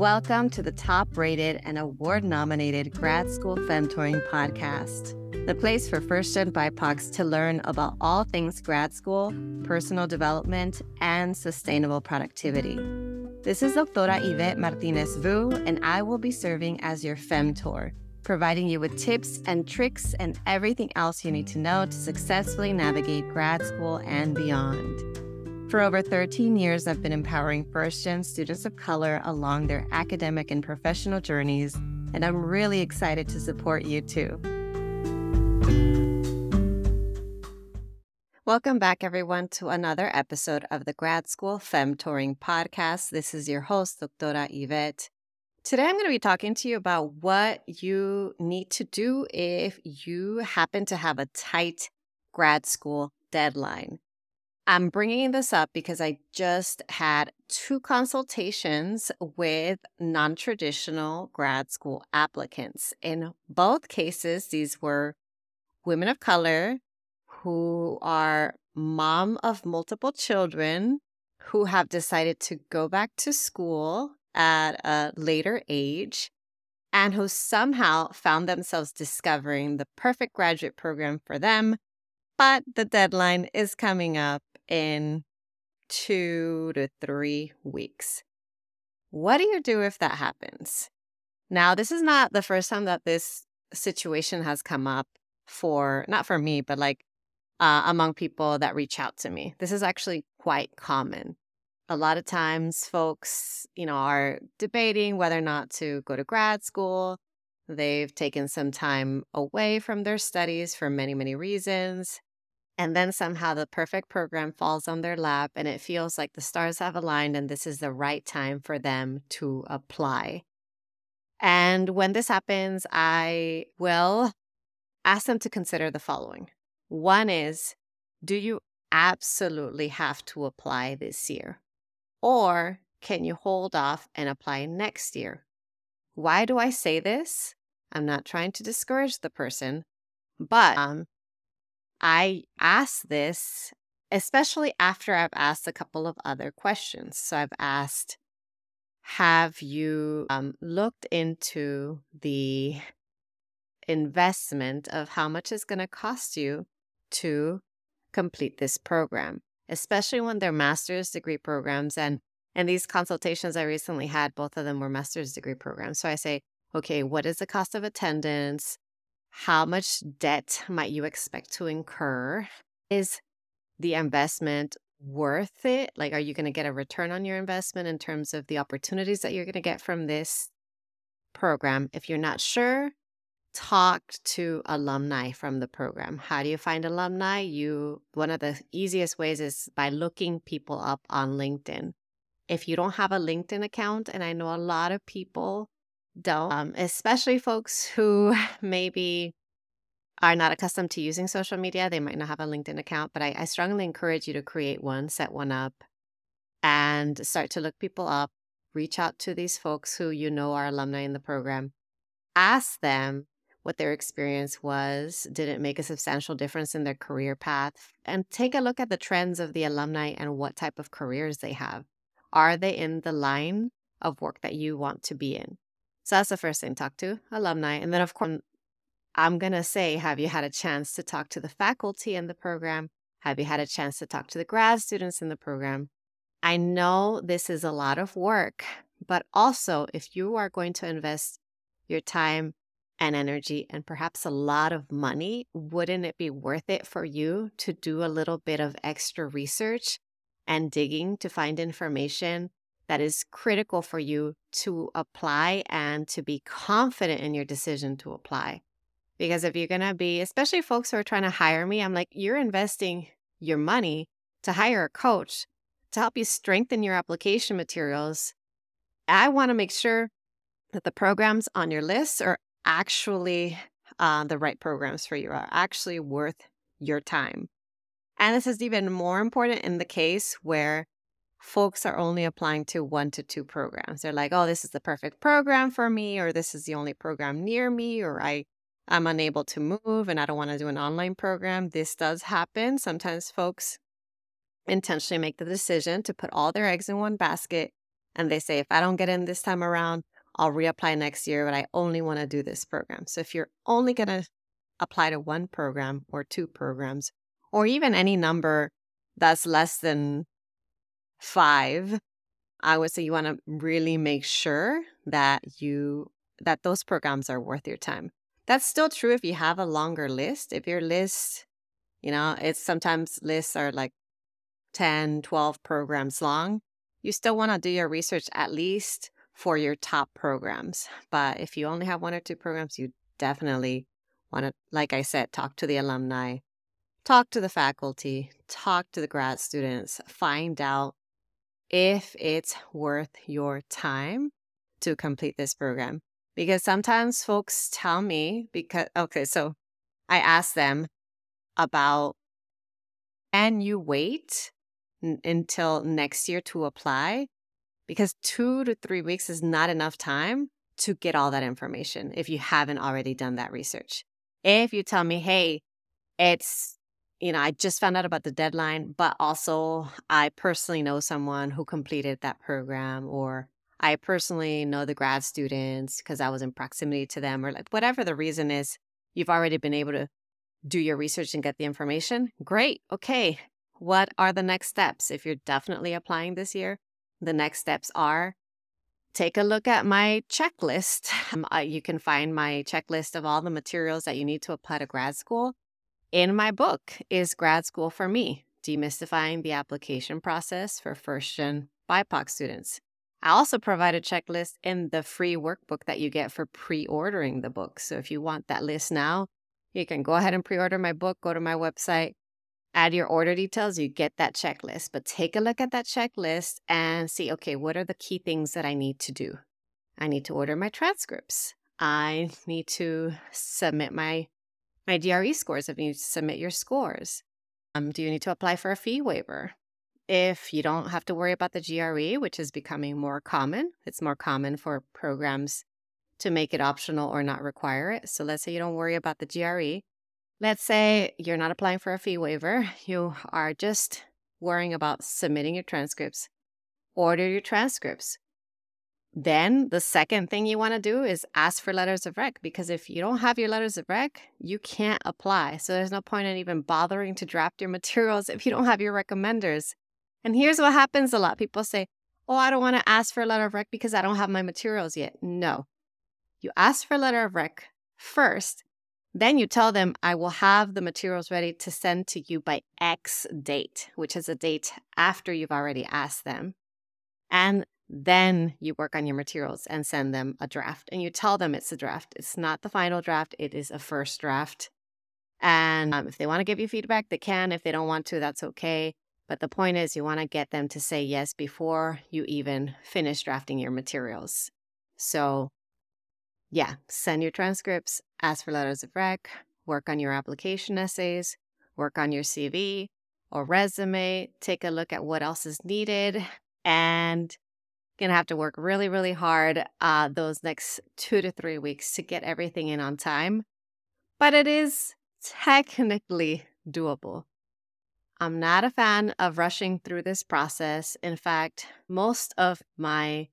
Welcome to the top rated and award nominated Grad School Femtoring podcast, the place for first gen BIPOCs to learn about all things grad school, personal development, and sustainable productivity. This is Doctora Yvette Martinez Vu, and I will be serving as your Femtor, providing you with tips and tricks and everything else you need to know to successfully navigate grad school and beyond. For over 13 years, I've been empowering first gen students of color along their academic and professional journeys, and I'm really excited to support you too. Welcome back, everyone, to another episode of the Grad School Femtoring podcast. This is your host, Doctora Yvette. Today, I'm going to be talking to you about what you need to do if you happen to have a tight grad school deadline. I'm bringing this up because I just had two consultations with non traditional grad school applicants. In both cases, these were women of color who are mom of multiple children who have decided to go back to school at a later age and who somehow found themselves discovering the perfect graduate program for them. But the deadline is coming up in two to three weeks. What do you do if that happens? Now, this is not the first time that this situation has come up for, not for me, but like uh, among people that reach out to me. This is actually quite common. A lot of times, folks, you know, are debating whether or not to go to grad school. They've taken some time away from their studies for many, many reasons. And then somehow the perfect program falls on their lap and it feels like the stars have aligned and this is the right time for them to apply. And when this happens, I will ask them to consider the following. One is Do you absolutely have to apply this year? Or can you hold off and apply next year? Why do I say this? I'm not trying to discourage the person, but um, I ask this, especially after I've asked a couple of other questions. So I've asked, have you um, looked into the investment of how much it's going to cost you to complete this program, especially when they're master's degree programs. And and these consultations I recently had, both of them were master's degree programs. So I say, okay, what is the cost of attendance? How much debt might you expect to incur? Is the investment worth it? Like, are you going to get a return on your investment in terms of the opportunities that you're going to get from this program? If you're not sure, talk to alumni from the program. How do you find alumni? You one of the easiest ways is by looking people up on LinkedIn. If you don't have a LinkedIn account, and I know a lot of people don't, um, especially folks who maybe are not accustomed to using social media. They might not have a LinkedIn account, but I, I strongly encourage you to create one, set one up, and start to look people up. Reach out to these folks who you know are alumni in the program. Ask them what their experience was. Did it make a substantial difference in their career path? And take a look at the trends of the alumni and what type of careers they have. Are they in the line of work that you want to be in? So that's the first thing, talk to alumni. And then, of course, I'm going to say, have you had a chance to talk to the faculty in the program? Have you had a chance to talk to the grad students in the program? I know this is a lot of work, but also if you are going to invest your time and energy and perhaps a lot of money, wouldn't it be worth it for you to do a little bit of extra research and digging to find information that is critical for you to apply and to be confident in your decision to apply. Because if you're going to be, especially folks who are trying to hire me, I'm like, you're investing your money to hire a coach to help you strengthen your application materials. I want to make sure that the programs on your list are actually uh, the right programs for you, are actually worth your time. And this is even more important in the case where folks are only applying to one to two programs. They're like, oh, this is the perfect program for me, or this is the only program near me, or I, I'm unable to move and I don't want to do an online program. This does happen. Sometimes folks intentionally make the decision to put all their eggs in one basket and they say, if I don't get in this time around, I'll reapply next year, but I only want to do this program. So if you're only going to apply to one program or two programs, or even any number that's less than five, I would say you want to really make sure that you that those programs are worth your time. That's still true if you have a longer list. If your list, you know, it's sometimes lists are like 10, 12 programs long. You still want to do your research at least for your top programs. But if you only have one or two programs, you definitely want to, like I said, talk to the alumni, talk to the faculty, talk to the grad students, find out if it's worth your time to complete this program. Because sometimes folks tell me, because, okay, so I ask them about can you wait n- until next year to apply? Because two to three weeks is not enough time to get all that information if you haven't already done that research. If you tell me, hey, it's you know, I just found out about the deadline, but also I personally know someone who completed that program, or I personally know the grad students because I was in proximity to them, or like whatever the reason is, you've already been able to do your research and get the information. Great. Okay. What are the next steps? If you're definitely applying this year, the next steps are take a look at my checklist. Um, you can find my checklist of all the materials that you need to apply to grad school in my book is Grad School for Me Demystifying the Application Process for First Gen BIPOC Students. I also provide a checklist in the free workbook that you get for pre ordering the book. So if you want that list now, you can go ahead and pre order my book, go to my website, add your order details, you get that checklist. But take a look at that checklist and see okay, what are the key things that I need to do? I need to order my transcripts. I need to submit my my GRE scores if you need to submit your scores. Um, do you need to apply for a fee waiver? If you don't have to worry about the GRE, which is becoming more common, it's more common for programs to make it optional or not require it. So let's say you don't worry about the GRE. Let's say you're not applying for a fee waiver, you are just worrying about submitting your transcripts. Order your transcripts. Then the second thing you want to do is ask for letters of rec because if you don't have your letters of rec, you can't apply. So there's no point in even bothering to draft your materials if you don't have your recommenders. And here's what happens a lot people say, Oh, I don't want to ask for a letter of rec because I don't have my materials yet. No. You ask for a letter of rec first, then you tell them, I will have the materials ready to send to you by X date, which is a date after you've already asked them. And then you work on your materials and send them a draft. And you tell them it's a draft. It's not the final draft, it is a first draft. And um, if they want to give you feedback, they can. If they don't want to, that's okay. But the point is, you want to get them to say yes before you even finish drafting your materials. So, yeah, send your transcripts, ask for letters of rec, work on your application essays, work on your CV or resume, take a look at what else is needed, and going to have to work really, really hard uh, those next two to three weeks to get everything in on time. But it is technically doable. I'm not a fan of rushing through this process. In fact, most of my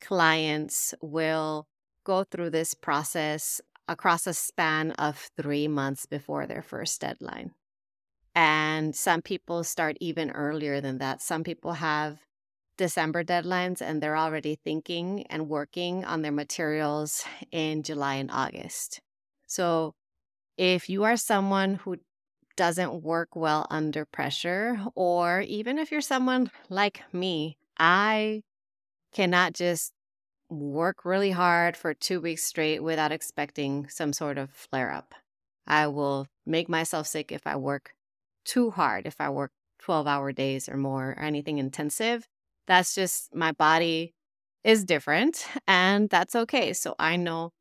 clients will go through this process across a span of three months before their first deadline. And some people start even earlier than that. Some people have December deadlines and they're already thinking and working on their materials in July and August. So if you are someone who doesn't work well under pressure, or even if you're someone like me, I cannot just work really hard for two weeks straight without expecting some sort of flare up. I will make myself sick if I work too hard, if I work 12 hour days or more, or anything intensive. That's just my body is different and that's okay. So I know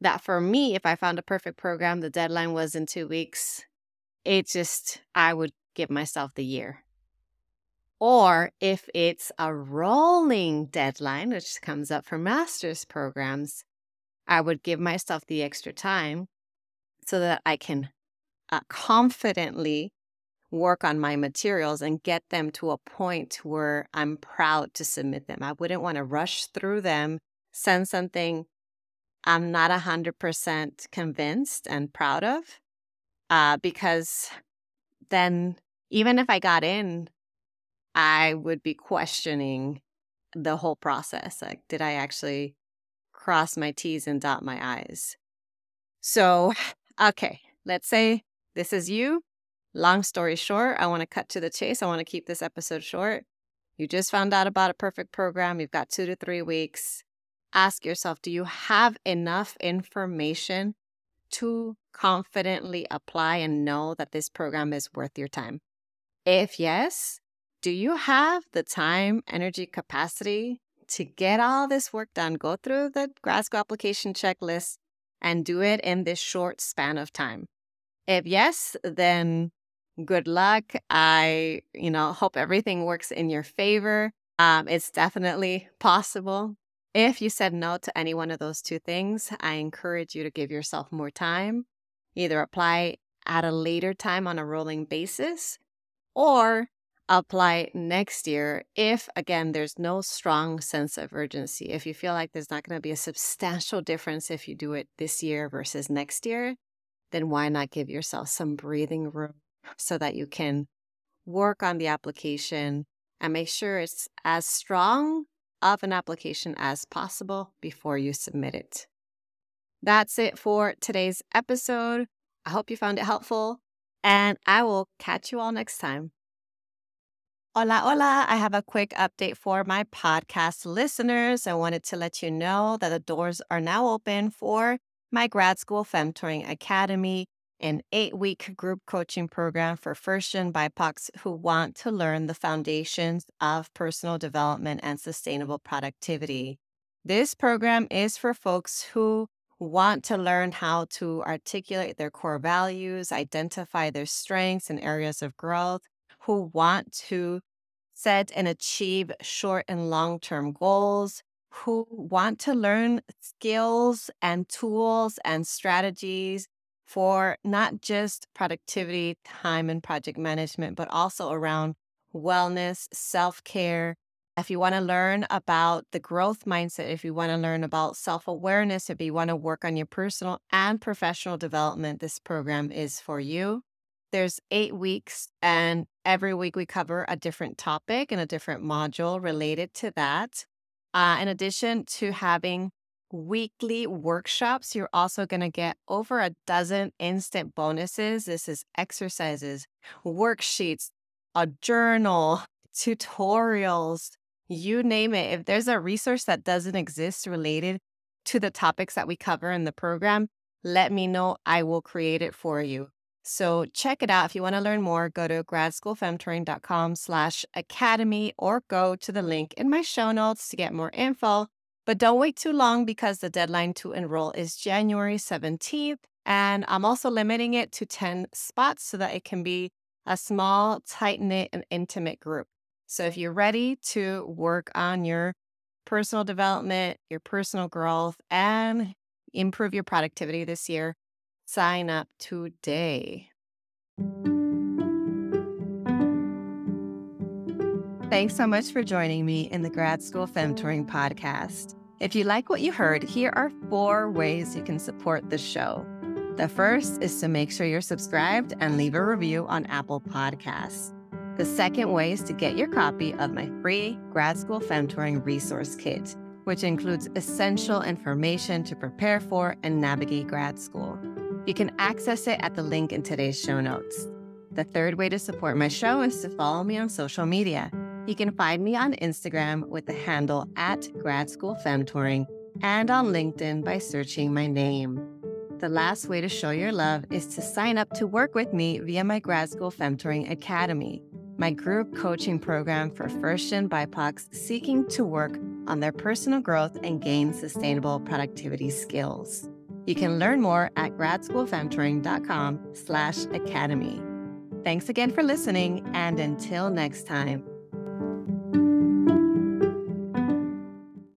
that for me, if I found a perfect program, the deadline was in two weeks, it just, I would give myself the year. Or if it's a rolling deadline, which comes up for master's programs, I would give myself the extra time so that I can uh, confidently work on my materials and get them to a point where I'm proud to submit them. I wouldn't want to rush through them, send something I'm not 100% convinced and proud of, uh, because then even if I got in, I would be questioning the whole process. Like, did I actually cross my T's and dot my I's? So, okay, let's say this is you Long story short, I want to cut to the chase. I want to keep this episode short. You just found out about a perfect program. You've got two to three weeks. Ask yourself do you have enough information to confidently apply and know that this program is worth your time? If yes, do you have the time, energy, capacity to get all this work done? Go through the school application checklist and do it in this short span of time. If yes, then good luck. I, you know, hope everything works in your favor. Um, it's definitely possible. If you said no to any one of those two things, I encourage you to give yourself more time. Either apply at a later time on a rolling basis or apply next year if, again, there's no strong sense of urgency. If you feel like there's not going to be a substantial difference if you do it this year versus next year, then why not give yourself some breathing room so that you can work on the application and make sure it's as strong of an application as possible before you submit it. That's it for today's episode. I hope you found it helpful, and I will catch you all next time. Hola, hola. I have a quick update for my podcast listeners. I wanted to let you know that the doors are now open for my grad school Femtoring Academy an eight week group coaching program for first gen BIPOCs who want to learn the foundations of personal development and sustainable productivity. This program is for folks who want to learn how to articulate their core values, identify their strengths and areas of growth, who want to set and achieve short and long term goals, who want to learn skills and tools and strategies for not just productivity, time, and project management, but also around wellness, self care. If you want to learn about the growth mindset, if you want to learn about self awareness, if you want to work on your personal and professional development, this program is for you. There's eight weeks, and every week we cover a different topic and a different module related to that. Uh, in addition to having weekly workshops, you're also going to get over a dozen instant bonuses. This is exercises, worksheets, a journal, tutorials, you name it. If there's a resource that doesn't exist related to the topics that we cover in the program, let me know. I will create it for you. So check it out. If you want to learn more, go to gradschoolfemtoring.com slash academy or go to the link in my show notes to get more info. But don't wait too long because the deadline to enroll is January 17th. And I'm also limiting it to 10 spots so that it can be a small, tight knit, and intimate group. So if you're ready to work on your personal development, your personal growth, and improve your productivity this year, sign up today. Thanks so much for joining me in the Grad School Femtoring podcast. If you like what you heard, here are four ways you can support the show. The first is to make sure you're subscribed and leave a review on Apple Podcasts. The second way is to get your copy of my free Grad School Femtoring Resource Kit, which includes essential information to prepare for and navigate grad school. You can access it at the link in today's show notes. The third way to support my show is to follow me on social media. You can find me on Instagram with the handle at Grad School Femtoring and on LinkedIn by searching my name. The last way to show your love is to sign up to work with me via my Grad School Femtoring Academy, my group coaching program for first gen BIPOCs seeking to work on their personal growth and gain sustainable productivity skills. You can learn more at gradschoolfemtoring.com slash academy. Thanks again for listening, and until next time,